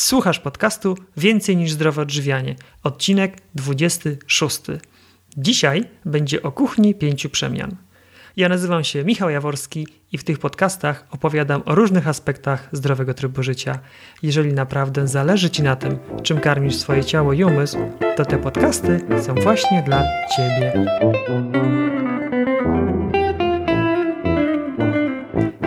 Słuchasz podcastu Więcej niż zdrowe odżywianie, odcinek 26. Dzisiaj będzie o kuchni pięciu przemian. Ja nazywam się Michał Jaworski i w tych podcastach opowiadam o różnych aspektach zdrowego trybu życia. Jeżeli naprawdę zależy Ci na tym, czym karmisz swoje ciało i umysł, to te podcasty są właśnie dla Ciebie.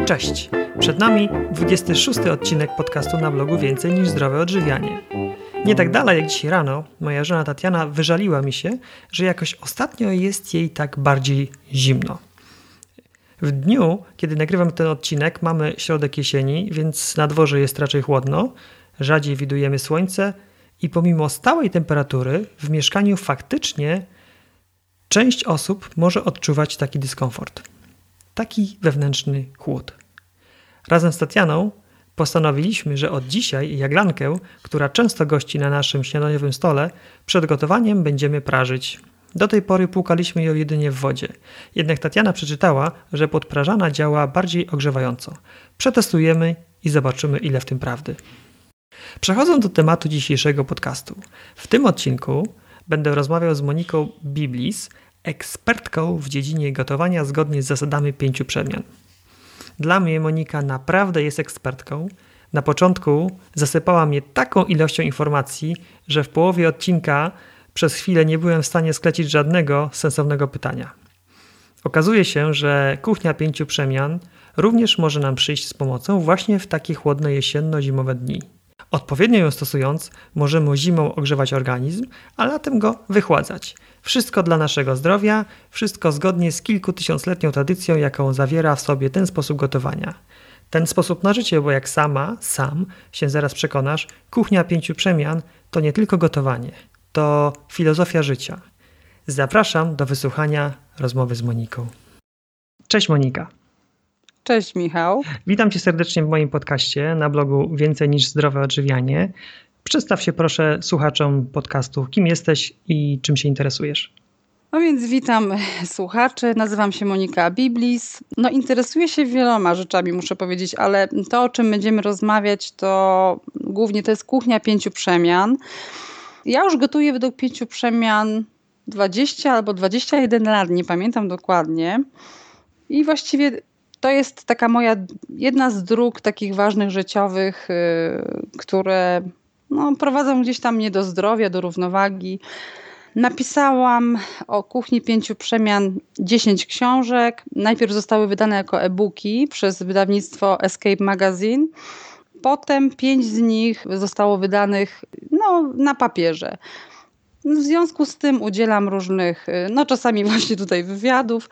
Cześć! Przed nami 26 odcinek podcastu na blogu Więcej niż zdrowe odżywianie. Nie tak dalej jak dzisiaj rano, moja żona Tatiana wyżaliła mi się, że jakoś ostatnio jest jej tak bardziej zimno. W dniu, kiedy nagrywam ten odcinek, mamy środek jesieni, więc na dworze jest raczej chłodno, rzadziej widujemy słońce i pomimo stałej temperatury w mieszkaniu faktycznie część osób może odczuwać taki dyskomfort. Taki wewnętrzny chłód. Razem z Tatianą postanowiliśmy, że od dzisiaj jaglankę, która często gości na naszym śniadaniowym stole, przed gotowaniem będziemy prażyć. Do tej pory płukaliśmy ją jedynie w wodzie. Jednak Tatiana przeczytała, że podprażana działa bardziej ogrzewająco. Przetestujemy i zobaczymy, ile w tym prawdy. Przechodząc do tematu dzisiejszego podcastu. W tym odcinku będę rozmawiał z Moniką Biblis, ekspertką w dziedzinie gotowania zgodnie z zasadami pięciu przemian. Dla mnie Monika naprawdę jest ekspertką. Na początku zasypała mnie taką ilością informacji, że w połowie odcinka przez chwilę nie byłem w stanie sklecić żadnego sensownego pytania. Okazuje się, że kuchnia pięciu przemian również może nam przyjść z pomocą właśnie w takie chłodne jesienno-zimowe dni. Odpowiednio ją stosując, możemy zimą ogrzewać organizm, a latem go wychładzać. Wszystko dla naszego zdrowia, wszystko zgodnie z kilkutysiącletnią tradycją, jaką zawiera w sobie ten sposób gotowania. Ten sposób na życie, bo jak sama, sam się zaraz przekonasz, kuchnia pięciu przemian to nie tylko gotowanie, to filozofia życia. Zapraszam do wysłuchania rozmowy z Moniką. Cześć Monika. Cześć Michał. Witam cię serdecznie w moim podcaście na blogu Więcej niż zdrowe odżywianie. Przedstaw się proszę słuchaczom podcastu, kim jesteś i czym się interesujesz. No więc witam słuchaczy, nazywam się Monika Biblis. No interesuję się wieloma rzeczami, muszę powiedzieć, ale to o czym będziemy rozmawiać to głównie to jest kuchnia pięciu przemian. Ja już gotuję według pięciu przemian 20 albo 21 lat, nie pamiętam dokładnie. I właściwie to jest taka moja jedna z dróg takich ważnych życiowych, yy, które no, prowadzą gdzieś tam mnie do zdrowia, do równowagi. Napisałam o kuchni pięciu przemian 10 książek. Najpierw zostały wydane jako e-booki przez wydawnictwo Escape Magazine. Potem pięć z nich zostało wydanych no, na papierze. W związku z tym udzielam różnych, no czasami właśnie tutaj wywiadów,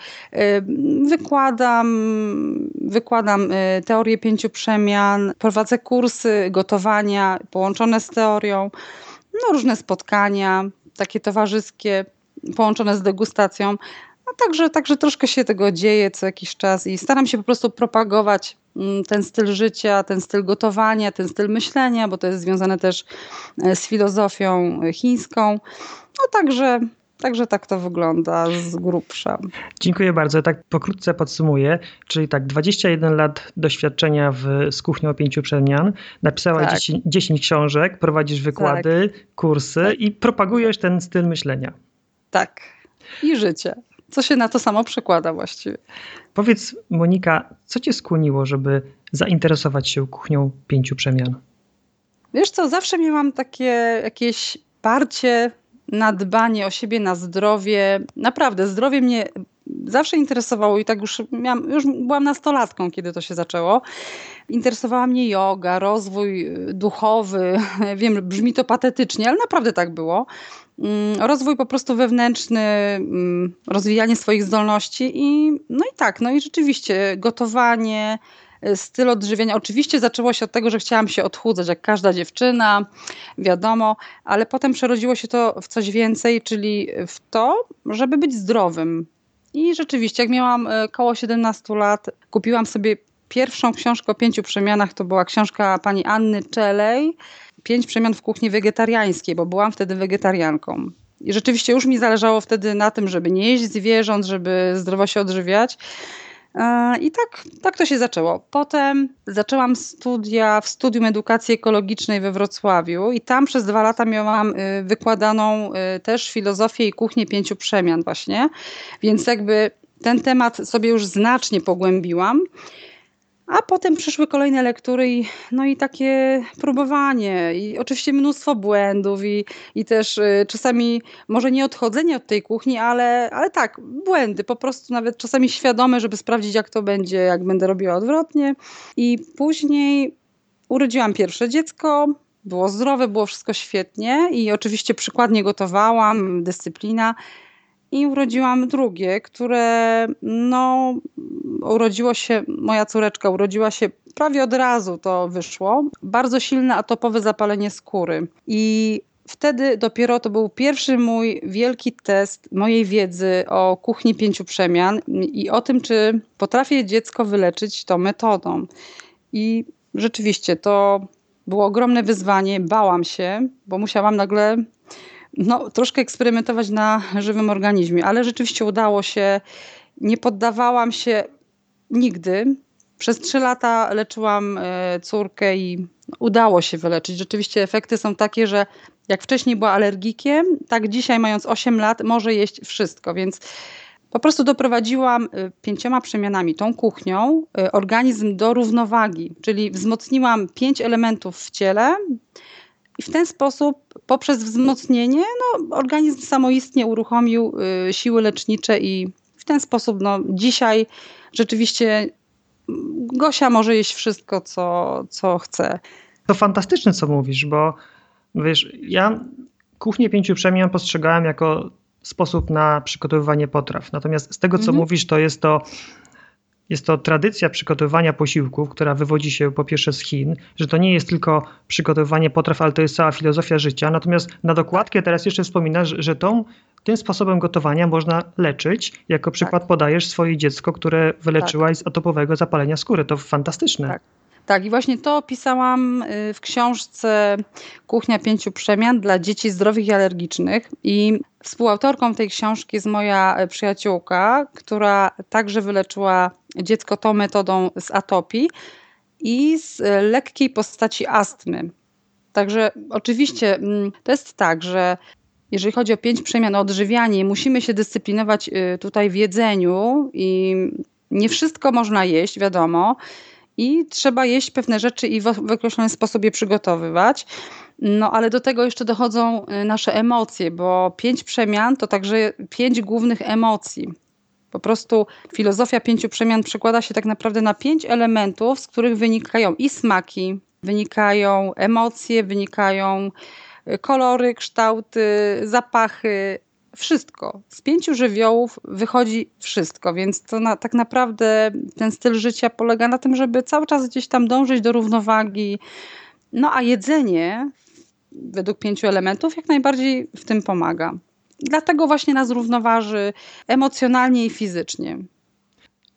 wykładam, wykładam y, teorię pięciu przemian, prowadzę kursy gotowania połączone z teorią, no różne spotkania, takie towarzyskie, połączone z degustacją, a także, także troszkę się tego dzieje co jakiś czas i staram się po prostu propagować mm, ten styl życia, ten styl gotowania, ten styl myślenia, bo to jest związane też e, z filozofią chińską. No także Także tak to wygląda z grubsza. Dziękuję bardzo. Tak pokrótce podsumuję. Czyli tak, 21 lat doświadczenia w, z kuchnią pięciu przemian. Napisałaś tak. 10, 10, książek, prowadzisz wykłady, tak. kursy tak. i propagujesz ten styl myślenia. Tak. I życie. Co się na to samo przekłada właściwie. Powiedz, Monika, co cię skłoniło, żeby zainteresować się kuchnią pięciu przemian? Wiesz co, zawsze miałam takie jakieś parcie na dbanie o siebie, na zdrowie. Naprawdę, zdrowie mnie zawsze interesowało i tak już miałam, już byłam nastolatką, kiedy to się zaczęło. Interesowała mnie yoga, rozwój duchowy. Wiem, brzmi to patetycznie, ale naprawdę tak było. Mm, rozwój po prostu wewnętrzny, mm, rozwijanie swoich zdolności i no i tak, no i rzeczywiście gotowanie, styl odżywiania. Oczywiście zaczęło się od tego, że chciałam się odchudzać, jak każda dziewczyna, wiadomo, ale potem przerodziło się to w coś więcej, czyli w to, żeby być zdrowym. I rzeczywiście, jak miałam e, koło 17 lat, kupiłam sobie pierwszą książkę o pięciu przemianach. To była książka pani Anny Czelej. Pięć przemian w kuchni wegetariańskiej, bo byłam wtedy wegetarianką. I rzeczywiście już mi zależało wtedy na tym, żeby nie jeść zwierząt, żeby zdrowo się odżywiać. E, I tak, tak to się zaczęło. Potem zaczęłam studia w Studium Edukacji Ekologicznej we Wrocławiu i tam przez dwa lata miałam y, wykładaną y, też filozofię i kuchnię pięciu przemian właśnie, więc jakby ten temat sobie już znacznie pogłębiłam. A potem przyszły kolejne lektury i, no i takie próbowanie i oczywiście mnóstwo błędów i, i też y, czasami może nie odchodzenie od tej kuchni, ale, ale tak, błędy, po prostu nawet czasami świadome, żeby sprawdzić jak to będzie, jak będę robiła odwrotnie. I później urodziłam pierwsze dziecko, było zdrowe, było wszystko świetnie i oczywiście przykładnie gotowałam, dyscyplina i urodziłam drugie, które no, urodziło się, moja córeczka urodziła się prawie od razu to wyszło. Bardzo silne atopowe zapalenie skóry. I wtedy dopiero to był pierwszy mój wielki test mojej wiedzy o kuchni pięciu przemian i o tym, czy potrafię dziecko wyleczyć tą metodą. I rzeczywiście to było ogromne wyzwanie. Bałam się, bo musiałam nagle no, troszkę eksperymentować na żywym organizmie, ale rzeczywiście udało się. Nie poddawałam się nigdy. Przez trzy lata leczyłam e, córkę i udało się wyleczyć. Rzeczywiście efekty są takie, że jak wcześniej była alergikiem, tak dzisiaj mając 8 lat może jeść wszystko, więc po prostu doprowadziłam e, pięcioma przemianami, tą kuchnią, e, organizm do równowagi, czyli wzmocniłam pięć elementów w ciele, i w ten sposób, poprzez wzmocnienie, no, organizm samoistnie uruchomił y, siły lecznicze i w ten sposób no, dzisiaj rzeczywiście Gosia może jeść wszystko, co, co chce. To fantastyczne, co mówisz, bo wiesz, ja kuchnię pięciu przemian postrzegałem jako sposób na przygotowywanie potraw. Natomiast z tego, co mhm. mówisz, to jest to jest to tradycja przygotowywania posiłków, która wywodzi się po pierwsze z Chin, że to nie jest tylko przygotowywanie potraw, ale to jest cała filozofia życia. Natomiast na dokładkę teraz jeszcze wspominasz, że tą, tym sposobem gotowania można leczyć. Jako przykład tak. podajesz swoje dziecko, które wyleczyłaś tak. z atopowego zapalenia skóry. To fantastyczne. Tak. Tak, i właśnie to opisałam y, w książce Kuchnia Pięciu Przemian dla dzieci zdrowych i alergicznych. I współautorką tej książki jest moja y, przyjaciółka, która także wyleczyła dziecko tą metodą z atopii i z y, lekkiej postaci astmy. Także oczywiście mm, to jest tak, że jeżeli chodzi o pięć przemian, odżywianie, musimy się dyscyplinować tutaj w jedzeniu i nie wszystko można jeść, wiadomo i trzeba jeść pewne rzeczy i w, określony sposób je przygotowywać. No ale do tego jeszcze dochodzą y, nasze emocje, bo pięć przemian to także pięć głównych emocji. Po prostu filozofia pięciu przemian przekłada się tak naprawdę na pięć elementów, z których wynikają i smaki, wynikają emocje, wynikają y, kolory, kształty, zapachy, wszystko. Z pięciu żywiołów wychodzi wszystko, więc to na, tak naprawdę ten styl życia polega na tym, żeby cały czas gdzieś tam dążyć do równowagi. No a jedzenie według pięciu elementów jak najbardziej w tym pomaga. Dlatego właśnie nas równoważy emocjonalnie i fizycznie.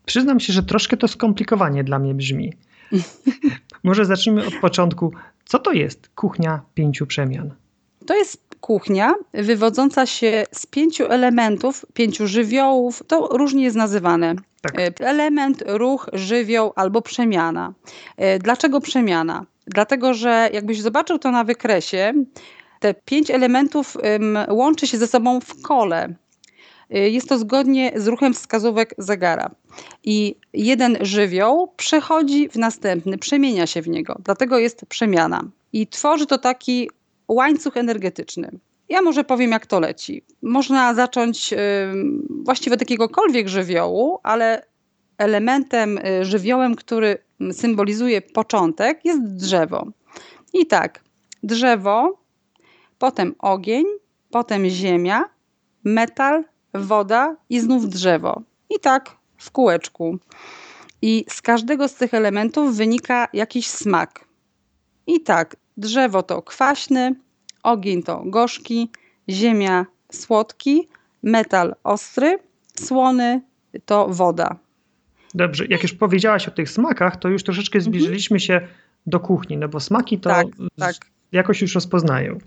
Przyznam się, że troszkę to skomplikowanie dla mnie brzmi. Może zacznijmy od początku. Co to jest kuchnia pięciu przemian? To jest kuchnia wywodząca się z pięciu elementów, pięciu żywiołów, to różnie jest nazywane. Tak. E, element, ruch, żywioł albo przemiana. E, dlaczego przemiana? Dlatego, że jakbyś zobaczył to na wykresie, te pięć elementów łączy się ze sobą w kole. E, jest to zgodnie z ruchem wskazówek zegara. I jeden żywioł przechodzi w następny, przemienia się w niego. Dlatego jest przemiana. I tworzy to taki łańcuch energetyczny. Ja może powiem, jak to leci. Można zacząć właściwie od jakiegokolwiek żywiołu, ale elementem, y, żywiołem, który symbolizuje początek, jest drzewo. I tak, drzewo, potem ogień, potem ziemia, metal, woda i znów drzewo. I tak w kółeczku. I z każdego z tych elementów wynika jakiś smak. I tak, Drzewo to kwaśny, ogień to gorzki, ziemia słodki, metal ostry, słony to woda. Dobrze, jak już powiedziałaś o tych smakach, to już troszeczkę mhm. zbliżyliśmy się do kuchni, no bo smaki to tak, tak. jakoś już rozpoznają.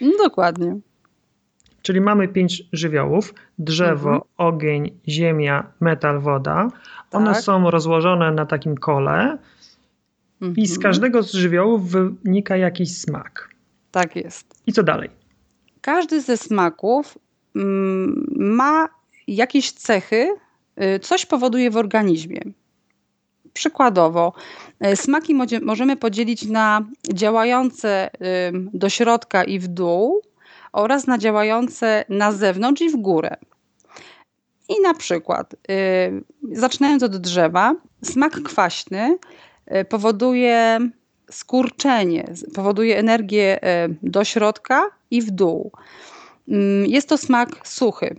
No, dokładnie. Czyli mamy pięć żywiołów: drzewo, mhm. ogień, ziemia, metal, woda. One tak. są rozłożone na takim kole i z mhm. każdego z żywiołów wynika jakiś smak. Tak jest. I co dalej? Każdy ze smaków mm, ma jakieś cechy, y, coś powoduje w organizmie. Przykładowo, y, smaki możemy podzielić na działające do środka i w dół oraz na działające na zewnątrz i w górę. I na przykład, y, zaczynając od drzewa, smak kwaśny powoduje skurczenie, powoduje energię do środka i w dół. Mm, jest to smak suchy,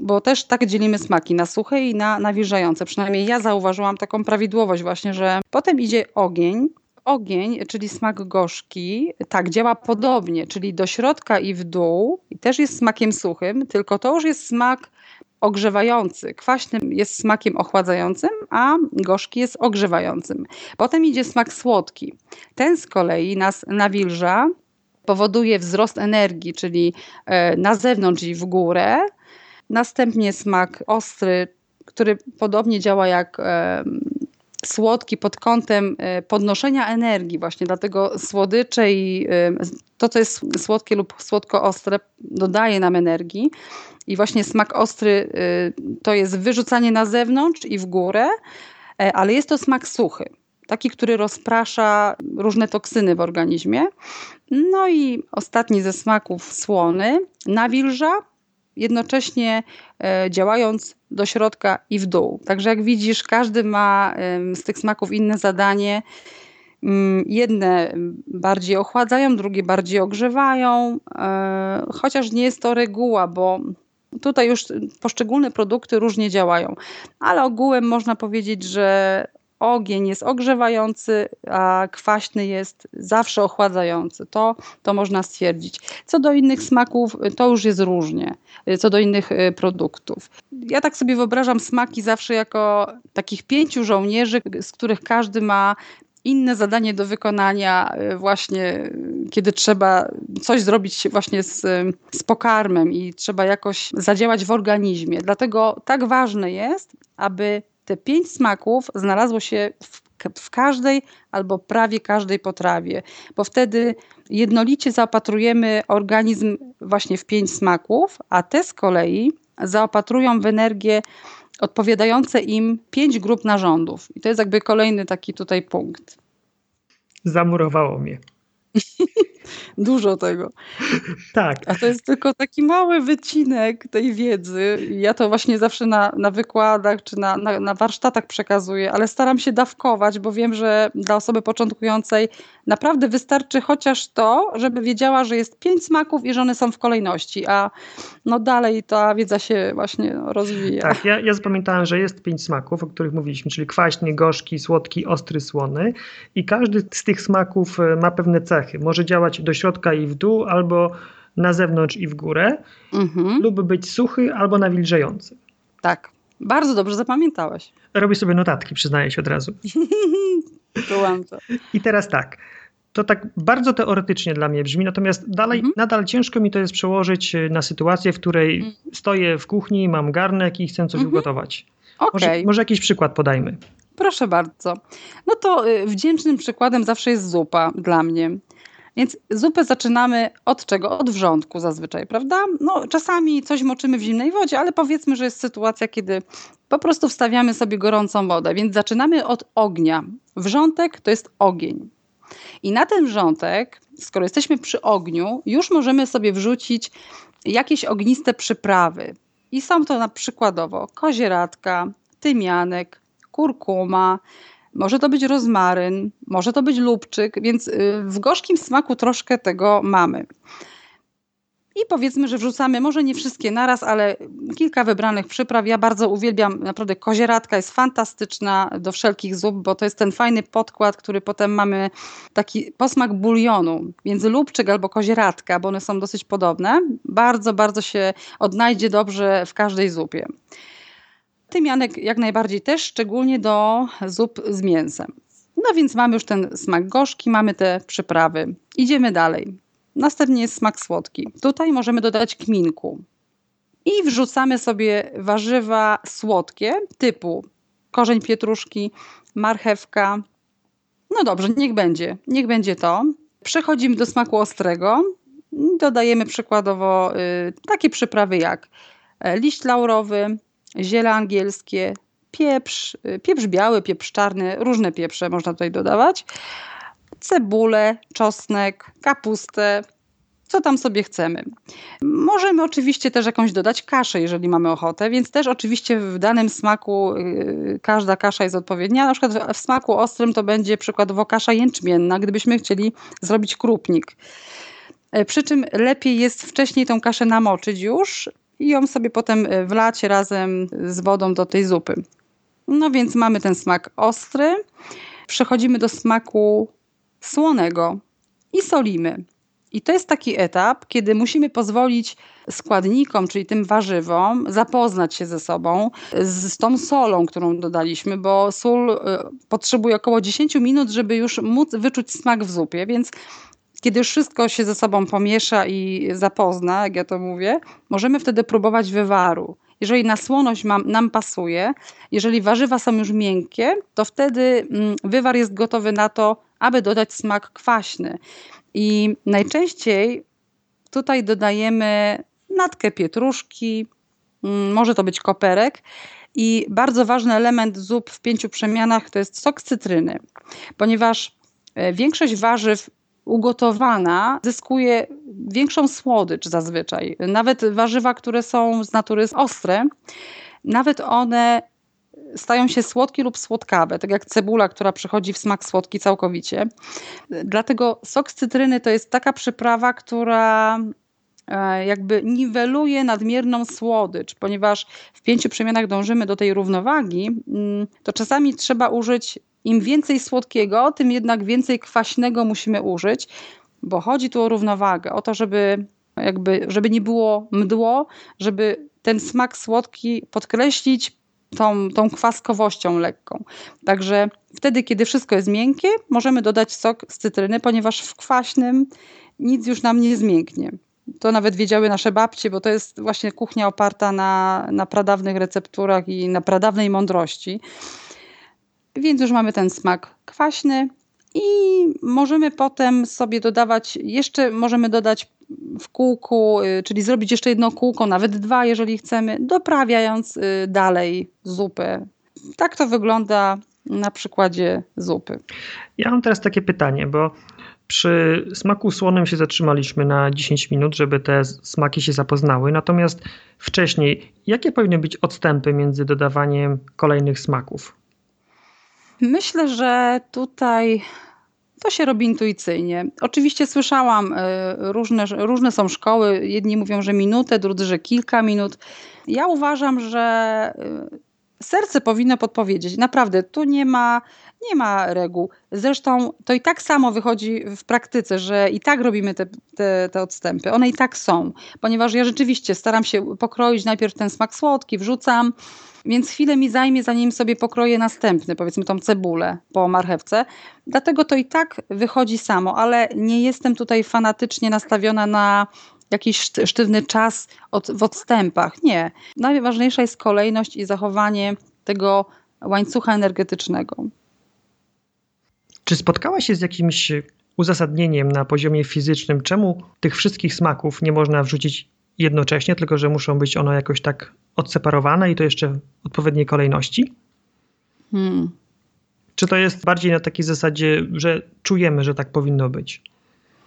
bo też tak dzielimy smaki na suche i na nawilżające. Przynajmniej ja zauważyłam taką prawidłowość właśnie, że potem idzie ogień. Ogień, czyli smak gorzki, tak działa podobnie, czyli do środka i w dół i też jest smakiem suchym, tylko to już jest smak ogrzewający. Kwaśny jest smakiem ochładzającym, a gorzki jest ogrzewającym. Potem idzie smak słodki. Ten z kolei nas nawilża, powoduje wzrost energii, czyli e, na zewnątrz i w górę. Następnie smak ostry, który podobnie działa jak słodki pod kątem e, podnoszenia energii, właśnie dlatego słodycze i to, co jest słodkie lub słodko-ostre, dodaje nam energii. I właśnie smak ostry to jest wyrzucanie na zewnątrz i w górę, ale jest to smak suchy taki, który rozprasza różne toksyny w organizmie. No i ostatni ze smaków słony, nawilża, jednocześnie e, działając do środka i w dół. Także jak widzisz, każdy ma z tych smaków inne zadanie. Mm, jedne bardziej ochładzają, drugie bardziej ogrzewają, e, chociaż nie jest to reguła, bo tutaj już poszczególne produkty różnie działają, ale ogółem można powiedzieć, że ogień jest ogrzewający, a kwaśny jest zawsze ochładzający. To, to można stwierdzić. Co do innych smaków, to już jest różnie. Co do innych y, produktów. Ja tak sobie wyobrażam smaki zawsze jako takich pięciu żołnierzy, z których każdy ma inne zadanie do wykonania y, właśnie, kiedy trzeba coś zrobić właśnie z, z pokarmem i trzeba jakoś zadziałać w organizmie. Dlatego tak ważne jest, aby te pięć smaków znalazło się w, w każdej albo prawie każdej potrawie, bo wtedy jednolicie zaopatrujemy organizm właśnie w pięć smaków, a te z kolei zaopatrują w energię odpowiadające im pięć grup narządów. I to jest jakby kolejny taki tutaj punkt. Zamurowało mnie. Dużo tego. Tak. A to jest tylko taki mały wycinek tej wiedzy. Ja to właśnie zawsze na, na wykładach czy na, na, na warsztatach przekazuję, ale staram się dawkować, bo wiem, że dla osoby początkującej naprawdę wystarczy chociaż to, żeby wiedziała, że jest pięć smaków i że one są w kolejności, a no dalej ta wiedza się właśnie rozwija. Tak, ja, ja zapamiętałem, że jest pięć smaków, o których mówiliśmy, czyli kwaśny, gorzki, słodki, ostry, słony i każdy z tych smaków e, ma pewne cechy. Może działać do środka i w dół, albo na zewnątrz i w górę, mhm. lub być suchy albo nawilżający. Tak, bardzo dobrze zapamiętałeś. Robię sobie notatki, przyznaję się od razu. to. I teraz tak. To tak bardzo teoretycznie dla mnie brzmi, natomiast dalej, mhm. nadal ciężko mi to jest przełożyć na sytuację, w której mhm. stoję w kuchni, mam garnek i chcę coś mhm. ugotować. Okay. Może, może jakiś przykład podajmy. Proszę bardzo. No to y, wdzięcznym przykładem zawsze jest zupa dla mnie. Więc zupę zaczynamy od czego? Od wrzątku zazwyczaj, prawda? No, czasami coś moczymy w zimnej wodzie, ale powiedzmy, że jest sytuacja, kiedy po prostu wstawiamy sobie gorącą wodę, więc zaczynamy od ognia. Wrzątek to jest ogień. I na ten wrzątek, skoro jesteśmy przy ogniu, już możemy sobie wrzucić jakieś ogniste przyprawy. I są to na przykładowo kozieradka, tymianek, kurkuma, może to być rozmaryn, może to być lubczyk, więc y, w gorzkim smaku troszkę tego mamy. I powiedzmy, że wrzucamy może nie wszystkie naraz, ale kilka wybranych przypraw. Ja bardzo uwielbiam, naprawdę kozieradka jest fantastyczna do wszelkich zup, bo to jest ten fajny podkład, który potem mamy taki posmak bulionu. Więc lubczyk albo kozieradka, bo one są dosyć podobne, bardzo, bardzo się odnajdzie dobrze w każdej zupie. Tymianek jak najbardziej też, szczególnie do zup z mięsem. No więc mamy już ten smak gorzki, mamy te przyprawy. Idziemy dalej. Następnie jest smak słodki. Tutaj możemy dodać kminku. I wrzucamy sobie warzywa słodkie typu korzeń pietruszki, marchewka. No dobrze, niech będzie. Niech będzie to. Przechodzimy do smaku ostrego. Dodajemy przykładowo y, takie przyprawy jak e, liść laurowy, ziele angielskie, pieprz, pieprz biały, pieprz czarny, różne pieprze można tutaj dodawać, cebulę, czosnek, kapustę, co tam sobie chcemy. Możemy oczywiście też jakąś dodać kaszę, jeżeli mamy ochotę, więc też oczywiście w danym smaku yy, każda kasza jest odpowiednia. Na przykład w smaku ostrym to będzie przykładowo kasza jęczmienna, gdybyśmy chcieli zrobić krupnik. E, przy czym lepiej jest wcześniej tą kaszę namoczyć już i ją sobie potem e, wlać razem z wodą do tej zupy. No więc mamy ten smak ostry. Przechodzimy do smaku słonego i solimy. I to jest taki etap, kiedy musimy pozwolić składnikom, czyli tym warzywom, zapoznać się ze sobą, z, tą solą, którą dodaliśmy, bo sól y, potrzebuje około 10 minut, żeby już móc wyczuć smak w zupie, więc kiedy już wszystko się ze sobą pomiesza i zapozna, jak ja to mówię, możemy wtedy próbować wywaru. Jeżeli na słoność mam, nam pasuje, jeżeli warzywa są już miękkie, to wtedy mm, wywar jest gotowy na to, aby dodać smak kwaśny. I najczęściej tutaj dodajemy natkę pietruszki, mm, może to być koperek. I bardzo ważny element zup w pięciu przemianach to jest sok cytryny, ponieważ e, większość warzyw ugotowana zyskuje większą słodycz zazwyczaj. Nawet warzywa, które są z natury ostre, nawet one stają się słodkie lub słodkawe, tak jak cebula, która przychodzi w smak słodki całkowicie. Dlatego sok z cytryny to jest taka przyprawa, która e, jakby niweluje nadmierną słodycz, ponieważ w pięciu przemianach dążymy do tej równowagi, mm, to czasami trzeba użyć im więcej słodkiego, tym jednak więcej kwaśnego musimy użyć, bo chodzi tu o równowagę, o to, żeby jakby, żeby nie było mdło, żeby ten smak słodki podkreślić tą, tą kwaskowością lekką. Także wtedy, kiedy wszystko jest miękkie, możemy dodać sok z cytryny, ponieważ w kwaśnym nic już nam nie zmięknie. To nawet wiedziały nasze babcie, bo to jest właśnie kuchnia oparta na, na pradawnych recepturach i na pradawnej mądrości. Więc już mamy ten smak kwaśny i możemy potem sobie dodawać, jeszcze możemy dodać w kółku, y, czyli zrobić jeszcze jedno kółko, nawet dwa, jeżeli chcemy, doprawiając y, dalej zupę. Tak to wygląda na przykładzie zupy. Ja mam teraz takie pytanie, bo przy smaku słonym się zatrzymaliśmy na 10 minut, żeby te smaki się zapoznały. Natomiast wcześniej, jakie powinny być odstępy między dodawaniem kolejnych smaków? Myślę, że tutaj to się robi intuicyjnie. Oczywiście słyszałam, y, różne, różne są szkoły. Jedni mówią, że minutę, drudzy, że kilka minut. Ja uważam, że y, serce powinno podpowiedzieć. Naprawdę, tu nie ma, nie ma reguł. Zresztą to i tak samo wychodzi w praktyce, że i tak robimy te, te, te odstępy. One i tak są, ponieważ ja rzeczywiście staram się pokroić najpierw ten smak słodki, wrzucam więc chwilę mi zajmie, zanim sobie pokroję następny, powiedzmy tą cebulę po marchewce. Dlatego to i tak wychodzi samo, ale nie jestem tutaj fanatycznie nastawiona na jakiś sztywny czas od, w odstępach. Nie. Najważniejsza jest kolejność i zachowanie tego łańcucha energetycznego. Czy spotkałaś się z jakimś uzasadnieniem na poziomie fizycznym, czemu tych wszystkich smaków nie można wrzucić jednocześnie, tylko że muszą być one jakoś tak odseparowane i to jeszcze w odpowiedniej kolejności? Hmm. Czy to jest bardziej na takiej zasadzie, że czujemy, że tak powinno być?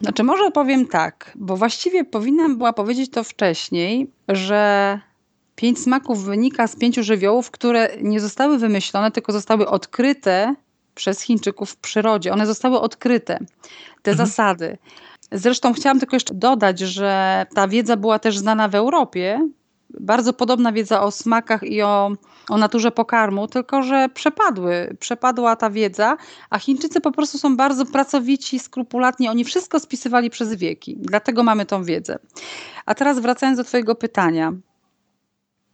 Znaczy, może powiem tak, bo właściwie powinnam była powiedzieć to wcześniej, że pięć smaków wynika z pięciu żywiołów, które nie zostały wymyślone, tylko zostały odkryte przez Chińczyków w przyrodzie. One zostały odkryte, te mhm. zasady. Zresztą chciałam tylko jeszcze dodać, że ta wiedza była też znana w Europie. Bardzo podobna wiedza o smakach i o, o naturze pokarmu, tylko że przepadły, przepadła ta wiedza, a Chińczycy po prostu są bardzo pracowici, skrupulatni. Oni wszystko spisywali przez wieki, dlatego mamy tą wiedzę. A teraz wracając do Twojego pytania.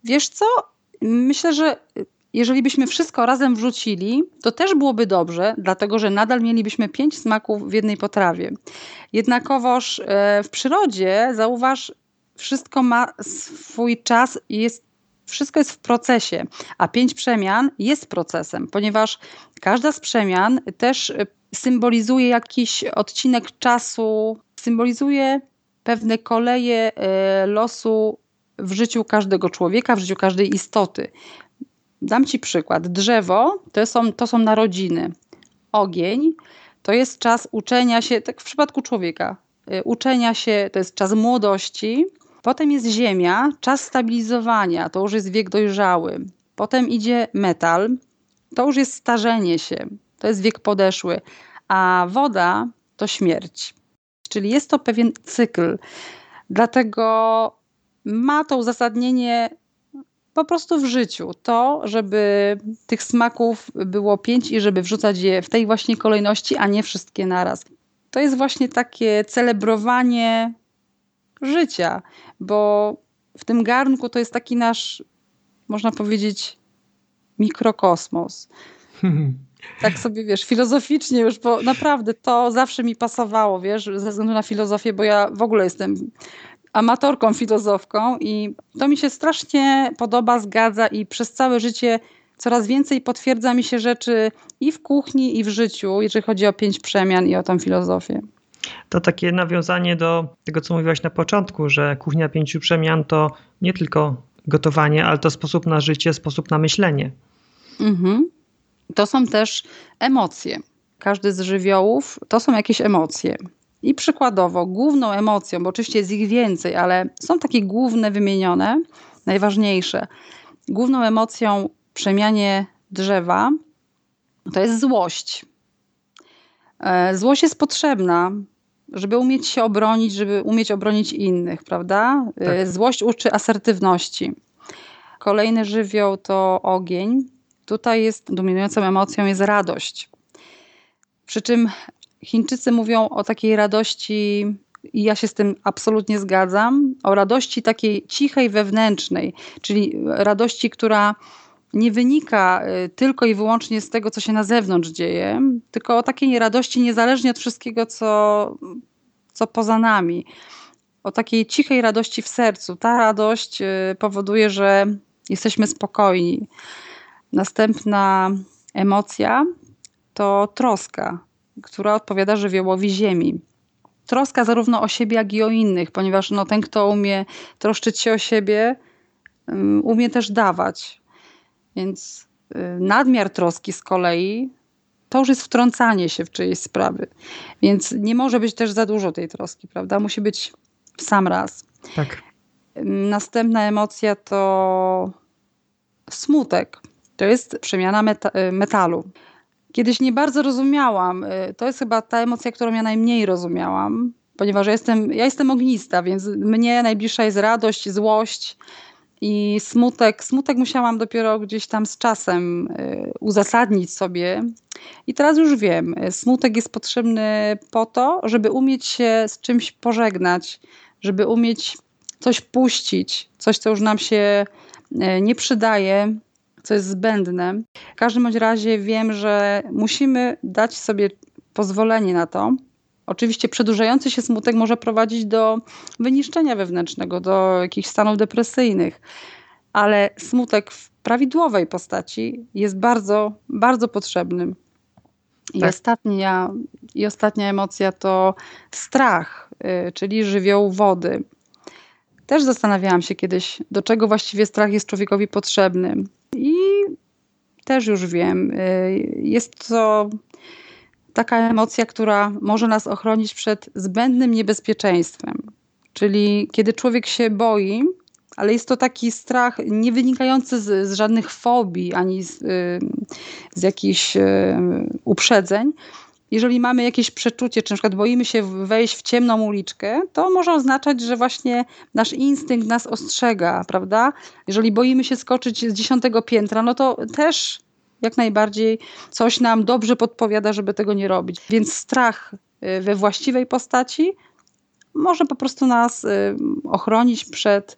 Wiesz co? Myślę, że jeżeli byśmy wszystko razem wrzucili, to też byłoby dobrze, dlatego że nadal mielibyśmy pięć smaków w jednej potrawie. Jednakowoż e, w przyrodzie, zauważ, wszystko ma swój czas i jest wszystko jest w procesie, a pięć przemian jest procesem, ponieważ każda z przemian też symbolizuje jakiś odcinek czasu, symbolizuje pewne koleje e, losu w życiu każdego człowieka, w życiu każdej istoty. Dam Ci przykład. Drzewo to są, to są narodziny. Ogień to jest czas uczenia się, tak w przypadku człowieka, e, uczenia się, to jest czas młodości. Potem jest ziemia, czas stabilizowania, to już jest wiek dojrzały. Potem idzie metal, to już jest starzenie się, to jest wiek podeszły. A woda to śmierć. Czyli jest to pewien cykl. Dlatego ma to uzasadnienie po prostu w życiu. To, żeby tych smaków było pięć i żeby wrzucać je w tej właśnie kolejności, a nie wszystkie naraz. To jest właśnie takie celebrowanie życia, bo w tym garnku to jest taki nasz, można powiedzieć, mikrokosmos. tak sobie, wiesz, filozoficznie już, bo naprawdę to zawsze mi pasowało, wiesz, ze względu na filozofię, bo ja w ogóle jestem amatorką, filozofką i to mi się strasznie podoba, zgadza i przez całe życie coraz więcej potwierdza mi się rzeczy i w kuchni, i w życiu, jeżeli chodzi o pięć przemian i o tą filozofię. To takie nawiązanie do tego, co mówiłaś na początku, że kuchnia pięciu przemian to nie tylko gotowanie, ale to sposób na życie, sposób na myślenie. Mhm. To są też emocje. Każdy z żywiołów to są jakieś emocje. I przykładowo, główną emocją, bo oczywiście jest ich więcej, ale są takie główne wymienione, najważniejsze. Główną emocją przemianie drzewa to jest złość. E, złość jest potrzebna, żeby umieć się obronić, żeby umieć obronić innych, prawda? E, tak. Złość uczy asertywności. Kolejny żywioł to ogień. Tutaj jest dominującą emocją jest radość. Przy czym Chińczycy mówią o takiej radości, i ja się z tym absolutnie zgadzam, o radości takiej cichej, wewnętrznej, czyli radości, która nie wynika y, tylko i wyłącznie z tego, co się na zewnątrz dzieje, tylko o takiej radości niezależnie od wszystkiego, co, co poza nami. O takiej cichej radości w sercu. Ta radość y, powoduje, że jesteśmy spokojni. Następna emocja to troska, która odpowiada żywiołowi ziemi. Troska zarówno o siebie, jak i o innych, ponieważ no, ten, kto umie troszczyć się o siebie, umie też dawać. Więc y, nadmiar troski z kolei to już jest wtrącanie się w czyjeś sprawy. Więc nie może być też za dużo tej troski, prawda? Musi być w sam raz. Tak. Następna emocja to smutek. To jest przemiana meta y, metalu. Kiedyś nie bardzo rozumiałam. Y, to jest chyba ta emocja, którą ja najmniej rozumiałam, ponieważ ja jestem, ja jestem ognista, więc mnie najbliższa jest radość, złość i smutek. Smutek musiałam dopiero gdzieś tam z czasem y, uzasadnić sobie. I teraz już wiem, smutek jest potrzebny po to, żeby umieć się z czymś pożegnać, żeby umieć coś puścić, coś, co już nam się nie przydaje, co jest zbędne. W każdym bądź razie wiem, że musimy dać sobie pozwolenie na to. Oczywiście przedłużający się smutek może prowadzić do wyniszczenia wewnętrznego, do jakichś stanów depresyjnych, ale smutek w prawidłowej postaci jest bardzo, bardzo potrzebny. I, tak. ostatnia, I ostatnia emocja to strach, y, czyli żywioł wody. Też zastanawiałam się kiedyś, do czego właściwie strach jest człowiekowi potrzebny. Też już wiem, y, jest to taka emocja, która może nas ochronić przed zbędnym niebezpieczeństwem. Czyli kiedy człowiek się boi, ale jest to taki strach nie wynikający z, z żadnych fobii ani z, y, z jakichś y, uprzedzeń, jeżeli mamy jakieś przeczucie, czy na przykład boimy się wejść w ciemną uliczkę, to może oznaczać, że właśnie nasz instynkt nas ostrzega, prawda? Jeżeli boimy się skoczyć z dziesiątego piętra, no to też jak najbardziej coś nam dobrze podpowiada, żeby tego nie robić. Więc strach y, we właściwej postaci może po prostu nas y, ochronić przed,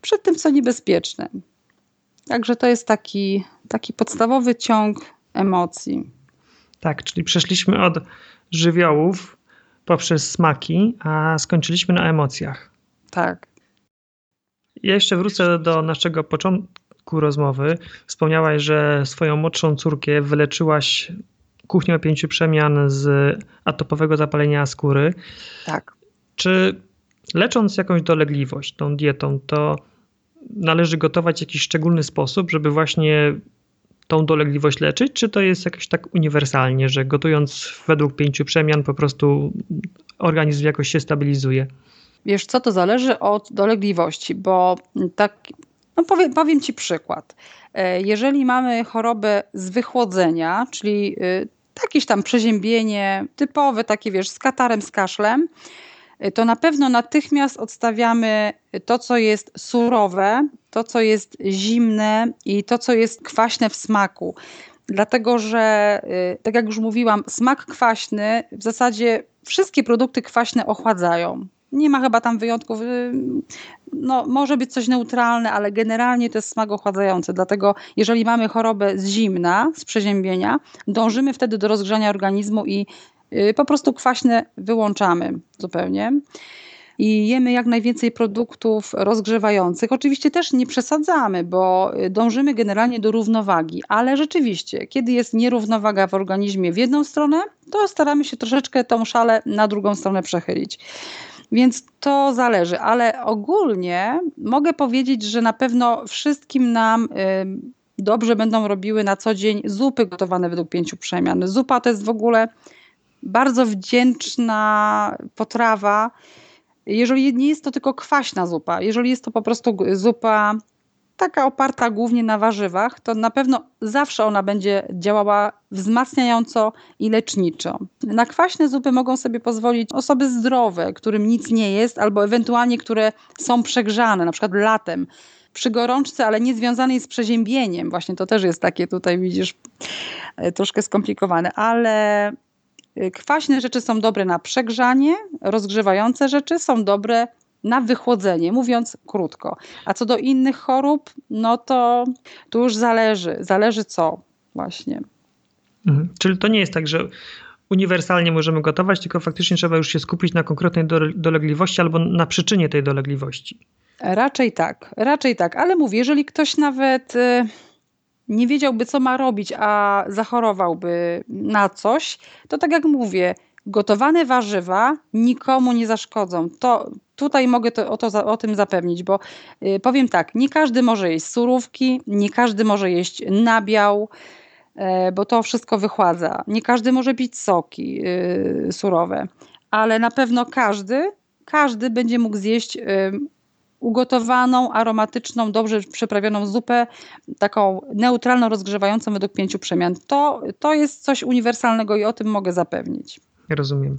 przed tym, co niebezpieczne. Także to jest taki, taki podstawowy ciąg emocji. Tak, czyli przeszliśmy od żywiołów poprzez smaki, a skończyliśmy na emocjach. Tak. Ja jeszcze wrócę do naszego początku rozmowy. Wspomniałaś, że swoją młodszą córkę wyleczyłaś kuchnią pięciu przemian z atopowego zapalenia skóry. Tak. Czy lecząc jakąś dolegliwość tą dietą, to należy gotować w jakiś szczególny sposób, żeby właśnie tą dolegliwość leczyć, czy to jest jakoś tak uniwersalnie, że gotując według pięciu przemian po prostu organizm jakoś się stabilizuje? Wiesz co, to zależy od dolegliwości, bo tak, no powiem, powiem Ci przykład. E, jeżeli mamy chorobę z wychłodzenia, czyli y, jakieś tam przeziębienie typowe, takie wiesz, z katarem, z kaszlem, to na pewno natychmiast odstawiamy to, co jest surowe, to, co jest zimne i to, co jest kwaśne w smaku. Dlatego, że y, tak jak już mówiłam, smak kwaśny w zasadzie wszystkie produkty kwaśne ochładzają. Nie ma chyba tam wyjątków. Y, no, może być coś neutralne, ale generalnie to jest smak ochładzający. Dlatego, jeżeli mamy chorobę z zimna, z przeziębienia, dążymy wtedy do rozgrzania organizmu i y, po prostu kwaśne wyłączamy zupełnie i jemy jak najwięcej produktów rozgrzewających. Oczywiście też nie przesadzamy, bo dążymy generalnie do równowagi, ale rzeczywiście, kiedy jest nierównowaga w organizmie w jedną stronę, to staramy się troszeczkę tą szalę na drugą stronę przechylić. Więc to zależy, ale ogólnie mogę powiedzieć, że na pewno wszystkim nam dobrze będą robiły na co dzień zupy gotowane według pięciu przemian. Zupa to jest w ogóle bardzo wdzięczna potrawa, jeżeli nie jest to tylko kwaśna zupa, jeżeli jest to po prostu zupa taka oparta głównie na warzywach, to na pewno zawsze ona będzie działała wzmacniająco i leczniczo. Na kwaśne zupy mogą sobie pozwolić osoby zdrowe, którym nic nie jest, albo ewentualnie które są przegrzane, na przykład latem przy gorączce, ale nie związanej z przeziębieniem. Właśnie to też jest takie tutaj widzisz e, troszkę skomplikowane, ale kwaśne rzeczy są dobre na przegrzanie, rozgrzewające rzeczy są dobre na wychłodzenie, mówiąc krótko. A co do innych chorób, no to tu już zależy. Zależy co właśnie. Mhm. Czyli to nie jest tak, że uniwersalnie możemy gotować, tylko faktycznie trzeba już się skupić na konkretnej dolegliwości albo na przyczynie tej dolegliwości. Raczej tak, raczej tak, ale mówię, jeżeli ktoś nawet y, nie wiedziałby, co ma robić, a zachorowałby na coś, to tak jak mówię, gotowane warzywa nikomu nie zaszkodzą. To tutaj mogę to, o, to, o tym zapewnić, bo y, powiem tak, nie każdy może jeść surówki, nie każdy może jeść nabiał, y, bo to wszystko wychładza. Nie każdy może pić soki y, surowe, ale na pewno każdy, każdy będzie mógł zjeść ugotowaną, aromatyczną, dobrze przyprawioną zupę, taką neutralną, rozgrzewającą według pięciu przemian. To, to jest coś uniwersalnego i o tym mogę zapewnić. Rozumiem.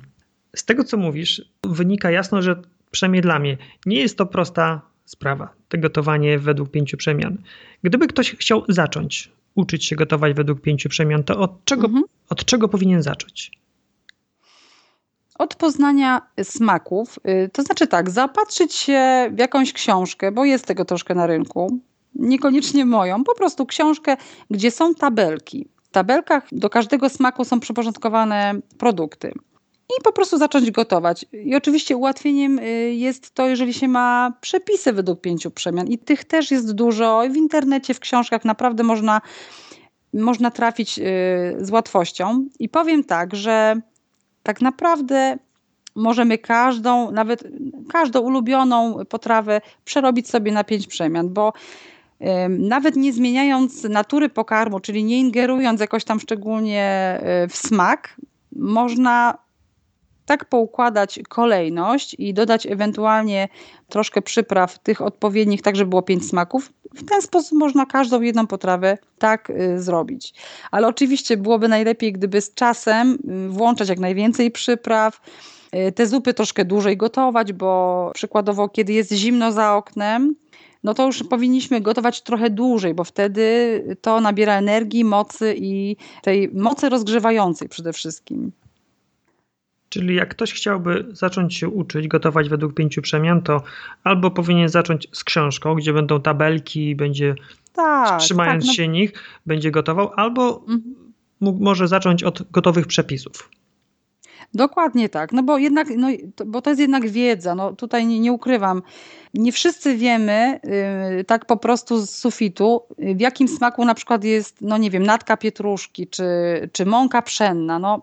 Z tego, co mówisz, wynika jasno, że przynajmniej dla mnie nie jest to prosta sprawa, to gotowanie według pięciu przemian. Gdyby ktoś chciał zacząć uczyć się gotować według pięciu przemian, to od czego, mhm. od czego powinien zacząć? Od poznania smaków, y, to znaczy tak, zaopatrzyć się w jakąś książkę, bo jest tego troszkę na rynku, niekoniecznie moją, po prostu książkę, gdzie są tabelki. W tabelkach do każdego smaku są przyporządkowane produkty. I po prostu zacząć gotować. I oczywiście ułatwieniem y, jest to, jeżeli się ma przepisy według pięciu przemian. I tych też jest dużo. W internecie, w książkach naprawdę można, można trafić y, z łatwością. I powiem tak, że tak naprawdę możemy każdą, nawet każdą ulubioną potrawę przerobić sobie na pięć przemian, bo nawet nie zmieniając natury pokarmu, czyli nie ingerując jakoś tam szczególnie e, w smak, można tak poukładać kolejność i dodać ewentualnie troszkę przypraw tych odpowiednich, tak żeby było pięć smaków. W ten sposób można każdą jedną potrawę tak y, zrobić. Ale oczywiście byłoby najlepiej, gdyby z czasem y, włączać jak najwięcej przypraw, y, te zupy troszkę dłużej gotować, bo przykładowo kiedy jest zimno za oknem, no to już powinniśmy gotować trochę dłużej, bo wtedy to nabiera energii, mocy i tej mocy rozgrzewającej przede wszystkim. Czyli jak ktoś chciałby zacząć się uczyć gotować według pięciu przemian, to albo powinien zacząć z książką, gdzie będą tabelki, będzie tak, trzymając tak, no... się nich, będzie gotował, albo mhm. mógł, może zacząć od gotowych przepisów. Dokładnie tak, no bo jednak, no, to, bo to jest jednak wiedza, no tutaj nie, nie ukrywam. Nie wszyscy wiemy yy, tak po prostu z sufitu, w jakim smaku na przykład jest, no nie wiem, natka pietruszki czy, czy mąka pszenna. No,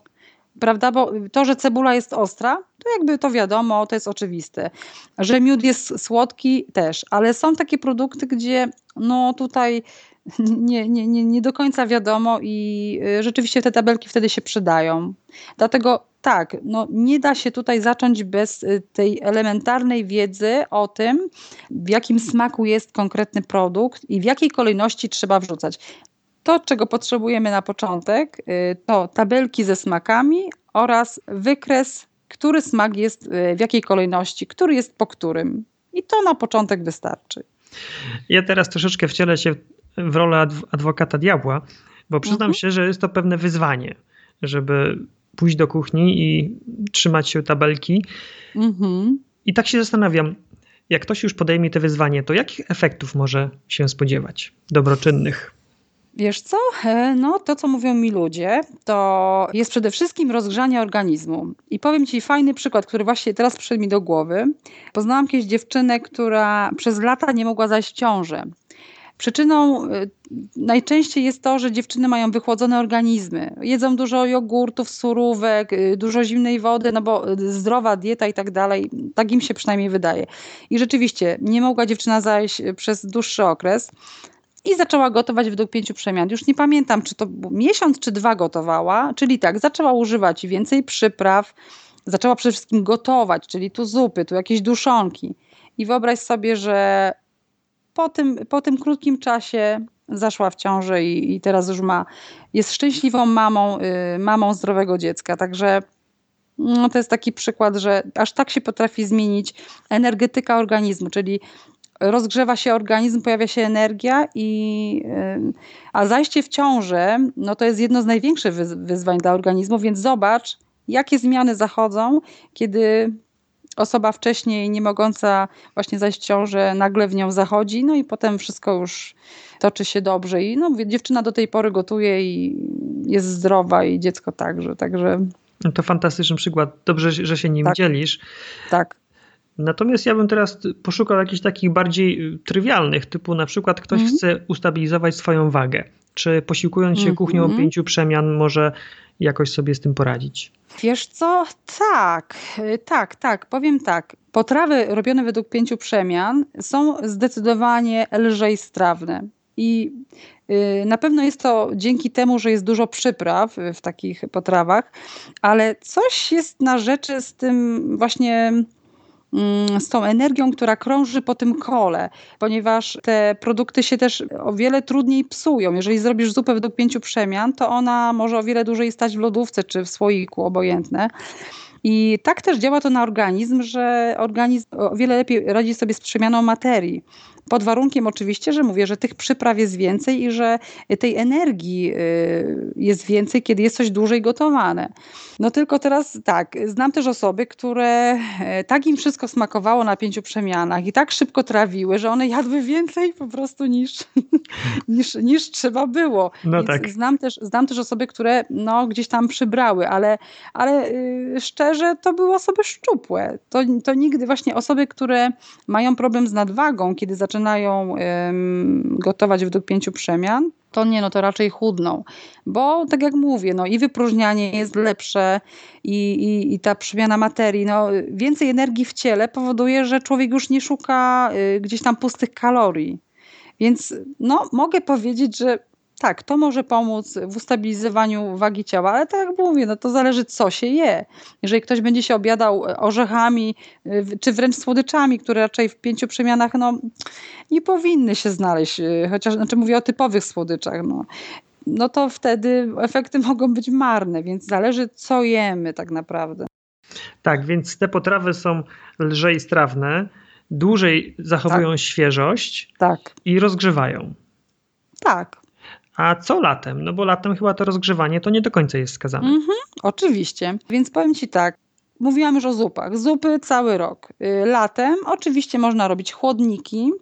prawda? Bo to, że cebula jest ostra, to jakby to wiadomo, to jest oczywiste. Że miód jest słodki też, ale są takie produkty, gdzie no tutaj nie, nie, nie, nie do końca wiadomo i y, rzeczywiście te tabelki wtedy się przydają. Dlatego tak, no nie da się tutaj zacząć bez y, tej elementarnej wiedzy o tym, w jakim smaku jest konkretny produkt i w jakiej kolejności trzeba wrzucać. To, czego potrzebujemy na początek, y, to tabelki ze smakami oraz wykres, który smak jest y, w jakiej kolejności, który jest po którym. I to na początek wystarczy. Ja teraz troszeczkę wcielę się w rolę adwokata diabła, bo przyznam mhm. się, że jest to pewne wyzwanie, żeby pójść do kuchni i trzymać się tabelki. Mhm. I tak się zastanawiam, jak ktoś już podejmie te wyzwanie, to jakich efektów może się spodziewać dobroczynnych? Wiesz co? E, no to, co mówią mi ludzie, to jest przede wszystkim rozgrzanie organizmu. I powiem Ci fajny przykład, który właśnie teraz przyszedł mi do głowy. Poznałam kiedyś dziewczynę, która przez lata nie mogła zajść w ciążę. Przyczyną y, najczęściej jest to, że dziewczyny mają wychłodzone organizmy. Jedzą dużo jogurtów, surówek, y, dużo zimnej wody, no bo zdrowa dieta i tak dalej. Tak im się przynajmniej wydaje. I rzeczywiście nie mogła dziewczyna zajść przez dłuższy okres i zaczęła gotować według pięciu przemian. Już nie pamiętam, czy to miesiąc, czy dwa gotowała. Czyli tak, zaczęła używać więcej przypraw, zaczęła przede wszystkim gotować, czyli tu zupy, tu jakieś duszonki. I wyobraź sobie, że po tym, po tym krótkim czasie zaszła w ciążę i, i teraz już ma, jest szczęśliwą mamą, y, mamą zdrowego dziecka. Także no, to jest taki przykład, że aż tak się potrafi zmienić energetyka organizmu, czyli rozgrzewa się organizm, pojawia się energia i y, a zajście w ciążę, no to jest jedno z największych wyzwań dla organizmu, więc zobacz, jakie zmiany zachodzą, kiedy osoba wcześniej nie mogąca właśnie zajść w ciążę nagle w nią zachodzi, no i potem wszystko już toczy się dobrze i no, dziewczyna do tej pory gotuje i jest zdrowa i dziecko także, także... No to fantastyczny przykład. Dobrze, że się nim tak. dzielisz. Tak. Natomiast ja bym teraz poszukał jakichś takich bardziej y, trywialnych, typu na przykład ktoś mm. chce ustabilizować swoją wagę. Czy posiłkując się mm -hmm. kuchnią pięciu przemian może jakoś sobie z tym poradzić? Wiesz co? Tak, y, tak, tak. Powiem tak. Potrawy robione według pięciu przemian są zdecydowanie lżej strawne. I y, na pewno jest to dzięki temu, że jest dużo przypraw w takich potrawach, ale coś jest na rzeczy z tym właśnie z tą energią, która krąży po tym kole, ponieważ te produkty się też o wiele trudniej psują. Jeżeli zrobisz zupę według pięciu przemian, to ona może o wiele dłużej stać w lodówce czy w słoiku, obojętne. I tak też działa to na organizm, że organizm o wiele lepiej radzi sobie z przemianą materii. Pod warunkiem oczywiście, że mówię, że tych przypraw jest więcej i że tej energii y, jest więcej, kiedy jest coś dłużej gotowane. No tylko teraz tak, znam też osoby, które e, tak im wszystko smakowało na pięciu przemianach i tak szybko trawiły, że one jadły więcej po prostu niż, niż, niż trzeba było. No tak. znam, też, znam też osoby, które no, gdzieś tam przybrały, ale, ale yy, szczerze to były osoby szczupłe. To, to nigdy właśnie osoby, które mają problem z nadwagą, kiedy zaczynają yy, gotować według pięciu przemian, to nie, no to raczej chudną. Bo tak jak mówię, no i wypróżnianie jest lepsze i, i, i ta przemiana materii, no więcej energii w ciele powoduje, że człowiek już nie szuka y, gdzieś tam pustych kalorii. Więc no, mogę powiedzieć, że tak, to może pomóc w ustabilizowaniu wagi ciała, ale tak jak mówię, no to zależy co się je. Jeżeli ktoś będzie się obiadał orzechami, y, czy wręcz słodyczami, które raczej w pięciu przemianach no, nie powinny się znaleźć, y, chociaż znaczy mówię o typowych słodyczach, no, no to wtedy efekty mogą być marne, więc zależy co jemy tak naprawdę. Tak, więc te potrawy są lżej strawne, dłużej zachowują tak. świeżość tak. i rozgrzewają. Tak. A co latem? No bo latem chyba to rozgrzewanie to nie do końca jest skazane. Mhm, oczywiście. Więc powiem Ci tak, mówiłam już o zupach. Zupy cały rok. Y, latem oczywiście można robić chłodniki,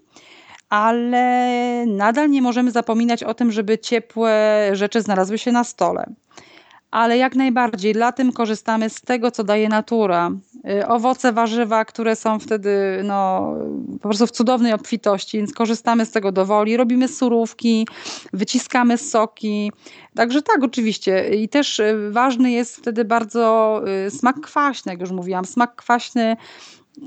ale nadal nie możemy zapominać o tym, żeby ciepłe rzeczy znalazły się na stole ale jak najbardziej latem korzystamy z tego, co daje natura. Y, owoce, warzywa, które są wtedy no, po prostu w cudownej obfitości, więc korzystamy z tego do woli. Robimy surówki, wyciskamy soki. Także tak, oczywiście. I też y, ważny jest wtedy bardzo y, smak kwaśny, jak już mówiłam. Smak kwaśny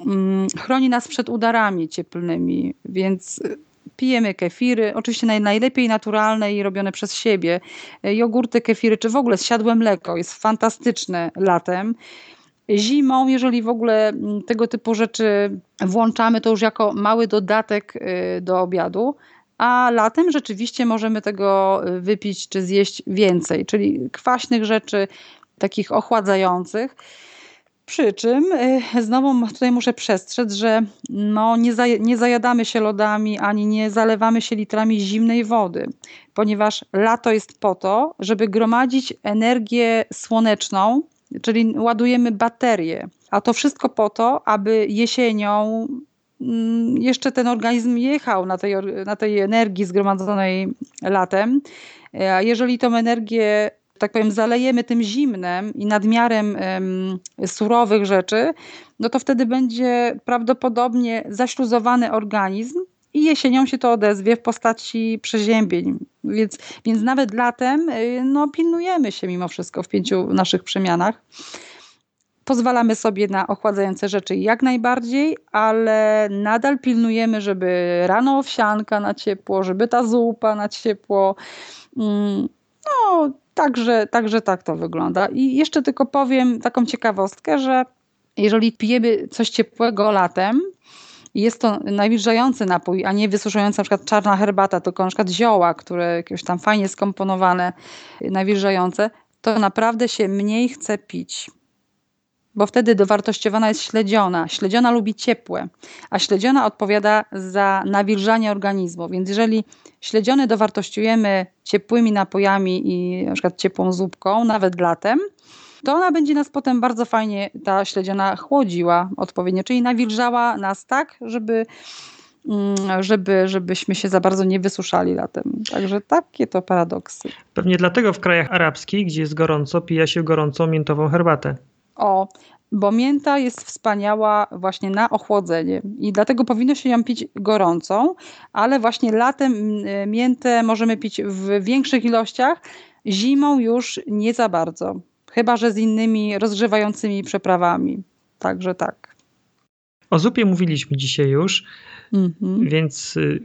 mm, chroni nas przed udarami cieplnymi, więc pijemy kefiry, oczywiście najlepiej naturalne i robione przez siebie. E, jogurty, kefiry, czy w ogóle zsiadłe mleko jest fantastyczne latem. Zimą, jeżeli w ogóle mm, tego typu rzeczy włączamy, to już jako mały dodatek e, do obiadu. A latem rzeczywiście możemy tego e, wypić czy zjeść więcej, czyli kwaśnych rzeczy, takich ochładzających. Przy czym y, znowu tutaj muszę przestrzec, że no nie, za, nie zajadamy się lodami ani nie zalewamy się litrami zimnej wody, ponieważ lato jest po to, żeby gromadzić energię słoneczną, czyli ładujemy baterie. A to wszystko po to, aby jesienią mm, jeszcze ten organizm jechał na tej, na tej energii zgromadzonej latem. A jeżeli tą energię tak powiem, zalejemy tym zimnem i nadmiarem surowych rzeczy, no to wtedy będzie prawdopodobnie zaśluzowany organizm i jesienią się to odezwie w postaci przeziębień. Więc, więc nawet latem y, no, pilnujemy się mimo wszystko w pięciu naszych przemianach. Pozwalamy sobie na ochładzające rzeczy jak najbardziej, ale nadal pilnujemy, żeby rano owsianka na ciepło, żeby ta zupa na ciepło. Mm, no, Także, także tak to wygląda. I jeszcze tylko powiem taką ciekawostkę, że jeżeli pijemy coś ciepłego latem, jest to nawilżający napój, a nie wysuszająca na przykład czarna herbata, tylko na przykład zioła, które jakieś tam fajnie skomponowane, nawilżające, to naprawdę się mniej chce pić bo wtedy dowartościowana jest śledziona. Śledziona lubi ciepłe, a śledziona odpowiada za nawilżanie organizmu. Więc jeżeli śledziony dowartościujemy ciepłymi napojami i na przykład ciepłą zupką, nawet latem, to ona będzie nas potem bardzo fajnie, ta śledziona chłodziła odpowiednio, czyli nawilżała nas tak, żeby mm, żeby, żebyśmy się za bardzo nie wysuszali latem. Także takie to paradoksy. Pewnie dlatego w krajach arabskich, gdzie jest gorąco, pija się gorącą miętową herbatę. O, bo mięta jest wspaniała właśnie na ochłodzenie i dlatego powinno się ją pić gorącą, ale właśnie latem miętę możemy pić w większych ilościach, zimą już nie za bardzo, chyba że z innymi rozgrzewającymi przeprawami. Także tak. O zupie mówiliśmy dzisiaj już, mhm. więc y,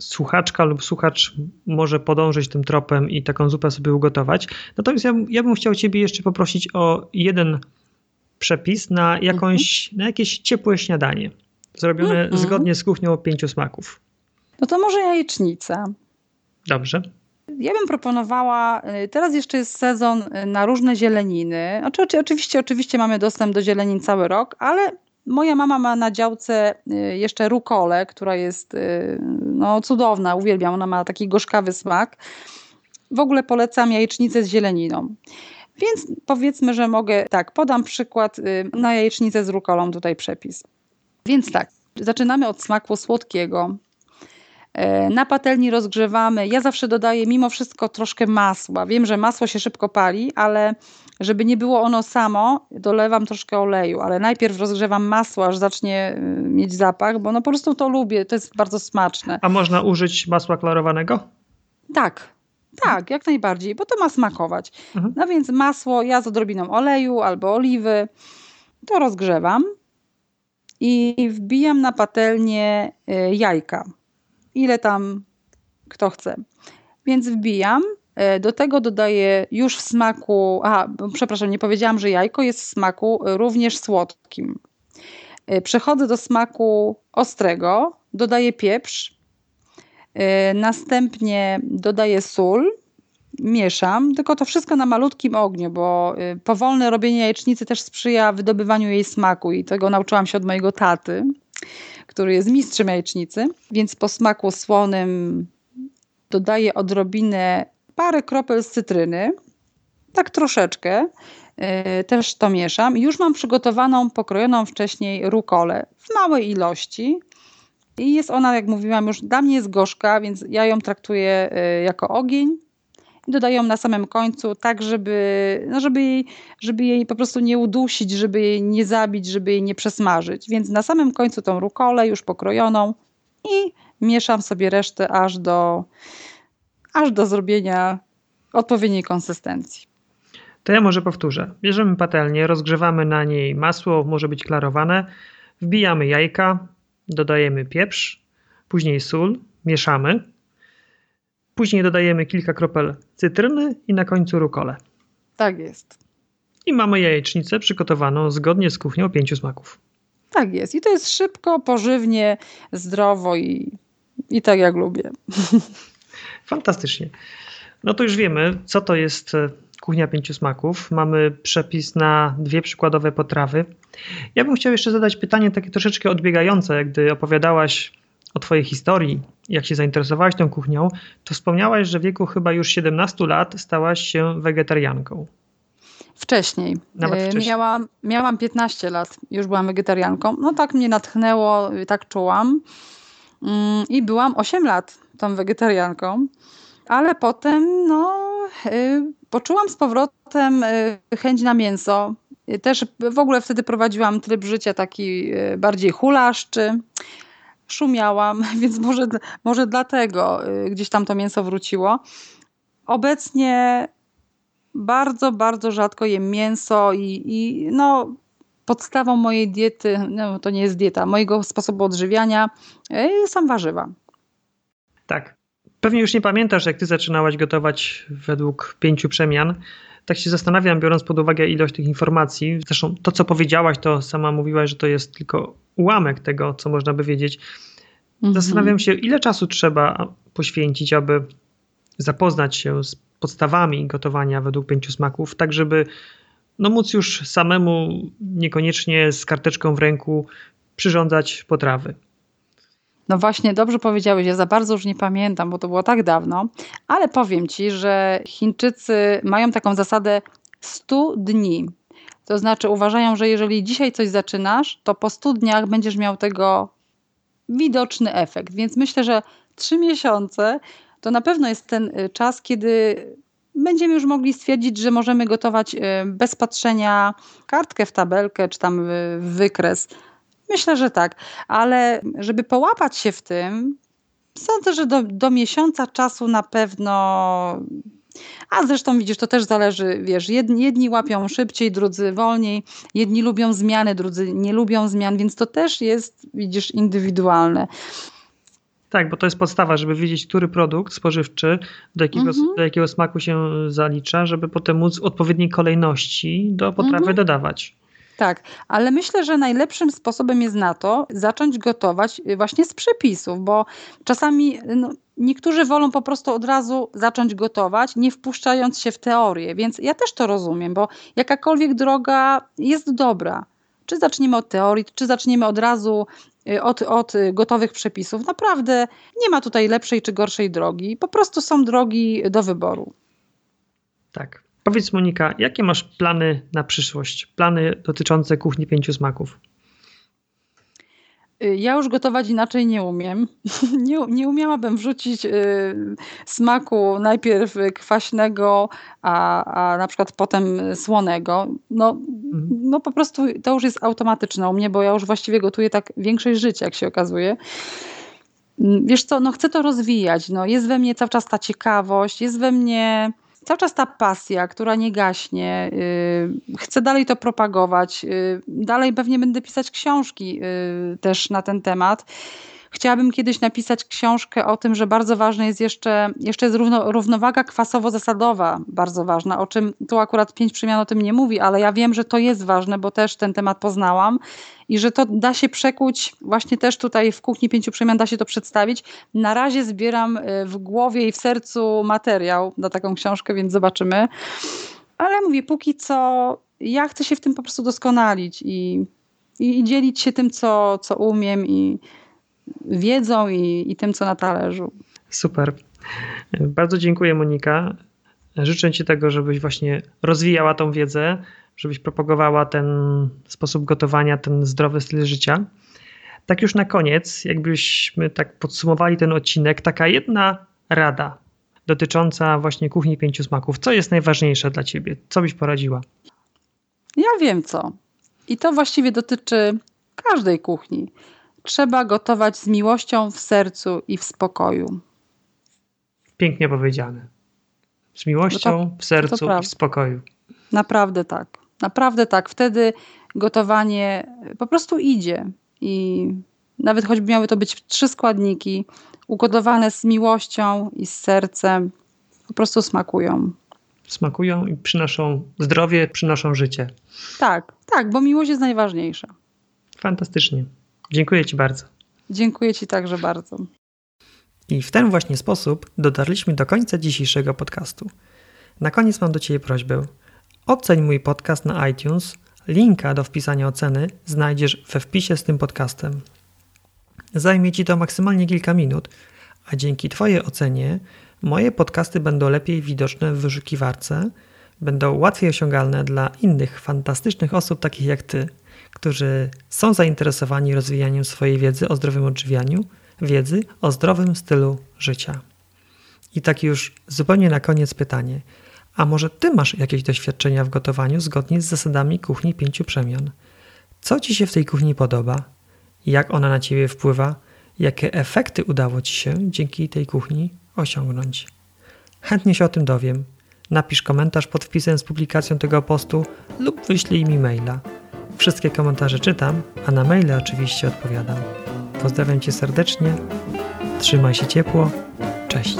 słuchaczka lub słuchacz może podążyć tym tropem i taką zupę sobie ugotować. Natomiast ja, ja bym chciał Ciebie jeszcze poprosić o jeden przepis na, jakąś, mhm. na jakieś ciepłe śniadanie, zrobione mhm. zgodnie z kuchnią pięciu smaków. No to może jajecznica. Dobrze. Ja bym proponowała, y, teraz jeszcze jest sezon y, na różne zieleniny. Znaczy, oczywiście, oczywiście mamy dostęp do zielenin cały rok, ale moja mama ma na działce y, jeszcze rukolę, która jest no, cudowna, uwielbiam. Ona ma taki gorzkawy smak. W ogóle polecam jajecznicę z zieleniną. Więc powiedzmy, że mogę, tak, podam przykład y, na jajecznicę z rukolą, tutaj przepis. Więc tak, zaczynamy od smaku słodkiego. E, na patelni rozgrzewamy. Ja zawsze dodaję mimo wszystko troszkę masła. Wiem, że masło się szybko pali, ale żeby nie było ono samo, dolewam troszkę oleju, ale najpierw rozgrzewam masło, aż zacznie y, mieć zapach, bo no po prostu to lubię, to jest bardzo smaczne. A można użyć masła klarowanego? Tak, tak, jak najbardziej, bo to ma smakować. Mhm. No więc masło, ja z odrobiną oleju albo oliwy, to rozgrzewam i wbijam na patelnię y, jajka. Ile tam kto chce. Więc wbijam. Y, do tego dodaję już w smaku, aha, przepraszam, nie powiedziałam, że jajko jest w smaku również słodkim. Y, przechodzę do smaku ostrego, dodaję pieprz, następnie dodaję sól, mieszam, tylko to wszystko na malutkim ogniu, bo y, powolne robienie jajecznicy też sprzyja wydobywaniu jej smaku i tego nauczyłam się od mojego taty, który jest mistrzem jajecznicy. Więc po smaku słonym dodaję odrobinę, parę kropel z cytryny, tak troszeczkę. e, też to mieszam. Już mam przygotowaną, pokrojoną wcześniej rukolę w małej ilości. I jest ona, jak mówiłam, już dla mnie jest gorzka, więc ja ją traktuję e, jako ogień i dodaję ją na samym końcu, tak żeby, no żeby, jej, żeby jej po prostu nie udusić, żeby jej nie zabić, żeby jej nie przesmażyć. Więc na samym końcu tą rukolę już pokrojoną i mieszam sobie resztę aż do, aż do zrobienia odpowiedniej konsystencji. To ja może powtórzę. Bierzemy patelnię, rozgrzewamy na niej masło, może być klarowane, wbijamy jajka, dodajemy pieprz, później sól, mieszamy. Później dodajemy kilka kropel cytryny i na końcu rukolę. Tak jest. I mamy jajecznicę przygotowaną zgodnie z kuchnią pięciu smaków. Tak jest. I to jest szybko, pożywnie, zdrowo i, i tak jak lubię. Fantastycznie. No to już wiemy, co to jest e, kuchnia pięciu smaków. Mamy przepis na dwie przykładowe potrawy. Ja bym chciał jeszcze zadać pytanie takie troszeczkę odbiegające, gdy opowiadałaś o Twojej historii, jak się zainteresowałaś tą kuchnią, to wspomniałaś, że w wieku chyba już 17 lat stałaś się wegetarianką. Wcześniej. Nawet e, wcześniej. Miałam, miałam 15 lat, już byłam wegetarianką. No tak mnie natchnęło, tak czułam. Mm, I byłam 8 lat tą wegetarianką ale potem no, y, poczułam z powrotem y, chęć na mięso. Też w ogóle wtedy prowadziłam tryb życia taki y, bardziej hulaszczy. Szumiałam, więc może, może dlatego gdzieś tam to mięso wróciło. Obecnie bardzo, bardzo rzadko jem mięso i, i no, podstawą mojej diety, no to nie jest dieta, mojego sposobu odżywiania są warzywa. Tak, Pewnie już nie pamiętasz, jak ty zaczynałaś gotować według pięciu przemian. Tak się zastanawiam, biorąc pod uwagę ilość tych informacji. Zresztą to, co powiedziałaś, to sama mówiłaś, że to jest tylko ułamek tego, co można by wiedzieć. Mhm. Zastanawiam się, ile czasu trzeba poświęcić, aby zapoznać się z podstawami gotowania według pięciu smaków, tak żeby no, móc już samemu, niekoniecznie z karteczką w ręku, przyrządzać potrawy. No właśnie, dobrze powiedziałeś, ja za bardzo już nie pamiętam, bo to było tak dawno, ale powiem ci, że Chińczycy mają taką zasadę 100 dni. To znaczy uważają, że jeżeli dzisiaj coś zaczynasz, to po 100 dniach będziesz miał tego widoczny efekt. Więc myślę, że 3 miesiące to na pewno jest ten y, czas, kiedy będziemy już mogli stwierdzić, że możemy gotować y, bez patrzenia kartkę w tabelkę czy tam w wykres Myślę, że tak, ale żeby połapać się w tym, sądzę, że do, do miesiąca czasu na pewno. A zresztą widzisz, to też zależy, wiesz, jedni, jedni łapią szybciej, drudzy wolniej, jedni lubią zmiany, drudzy nie lubią zmian, więc to też jest, widzisz, indywidualne. Tak, bo to jest podstawa, żeby wiedzieć, który produkt spożywczy do jakiego, mhm. do jakiego smaku się zalicza, żeby potem móc w odpowiedniej kolejności do potrawy mhm. dodawać. Tak, ale myślę, że najlepszym sposobem jest na to zacząć gotować y, właśnie z przepisów, bo czasami no, niektórzy wolą po prostu od razu zacząć gotować, nie wpuszczając się w teorię, więc ja też to rozumiem, bo jakakolwiek droga jest dobra. Czy zaczniemy od teorii, czy zaczniemy od razu y, od, od gotowych przepisów. Naprawdę nie ma tutaj lepszej czy gorszej drogi. Po prostu są drogi do wyboru. Tak. Powiedz Monika, jakie masz plany na przyszłość? Plany dotyczące kuchni pięciu smaków? Y, ja już gotować inaczej nie umiem. Nie, nie umiałabym wrzucić y, smaku najpierw kwaśnego, a, a na przykład potem słonego. No, mhm. no po prostu to już jest automatyczne u mnie, bo ja już właściwie gotuję tak większość życia, jak się okazuje. Mm, wiesz co, no chcę to rozwijać. No, jest we mnie cały czas ta ciekawość, jest we mnie cały czas ta pasja, która nie gaśnie. Y, chcę dalej to propagować. Y, dalej pewnie będę pisać książki y, też na ten temat. Chciałabym kiedyś napisać książkę o tym, że bardzo ważne jest jeszcze, jeszcze jest równo, równowaga kwasowo-zasadowa, bardzo ważna, o czym tu akurat pięć przemian o tym nie mówi, ale ja wiem, że to jest ważne, bo też ten temat poznałam i że to da się przekuć, właśnie też tutaj w kuchni pięciu przemian da się to przedstawić. Na razie zbieram y, w głowie i w sercu materiał na taką książkę, więc zobaczymy. Ale mówię, póki co ja chcę się w tym po prostu doskonalić i, i, i dzielić się tym, co, co umiem i wiedzą i, i tym, co na talerzu. Super. Bardzo dziękuję Monika. Życzę Ci tego, żebyś właśnie rozwijała tą wiedzę, żebyś propagowała ten sposób gotowania, ten zdrowy styl życia. Tak już na koniec, jakbyśmy tak podsumowali ten odcinek, taka jedna rada dotycząca właśnie kuchni pięciu smaków. Co jest najważniejsze dla ciebie? Co byś poradziła? Ja wiem co. I to właściwie dotyczy każdej kuchni. Trzeba gotować z miłością w sercu i w spokoju. Pięknie powiedziane. Z miłością No to- w sercu i w spokoju. Naprawdę tak. Naprawdę tak. Wtedy gotowanie po prostu idzie. I nawet choćby miały to być trzy składniki, ugotowane z miłością i z sercem, po prostu smakują. Smakują i przynoszą zdrowie, przynoszą życie. Tak, tak, bo miłość jest najważniejsza. Fantastycznie. Dziękuję Ci bardzo. Dziękuję Ci także bardzo. I w ten właśnie sposób dotarliśmy do końca dzisiejszego podcastu. Na koniec mam do Ciebie prośbę. Oceń mój podcast na iTunes. Linka do wpisania oceny znajdziesz we wpisie z tym podcastem. Zajmie Ci to maksymalnie kilka minut, a dzięki Twojej ocenie moje podcasty będą lepiej widoczne w wyszukiwarce, będą łatwiej osiągalne dla innych fantastycznych osób takich jak Ty, którzy są zainteresowani rozwijaniem swojej wiedzy o zdrowym odżywianiu, wiedzy o zdrowym stylu życia. I tak już zupełnie na koniec pytanie. A może ty masz jakieś doświadczenia w gotowaniu zgodnie z zasadami kuchni pięciu przemian? Co ci się w tej kuchni podoba? Jak ona na ciebie wpływa? Jakie efekty udało ci się dzięki tej kuchni osiągnąć? Chętnie się o tym dowiem. Napisz komentarz pod wpisem z publikacją tego postu lub wyślij mi maila. Wszystkie komentarze czytam, a na maile oczywiście odpowiadam. Pozdrawiam cię serdecznie. Trzymaj się ciepło. Cześć.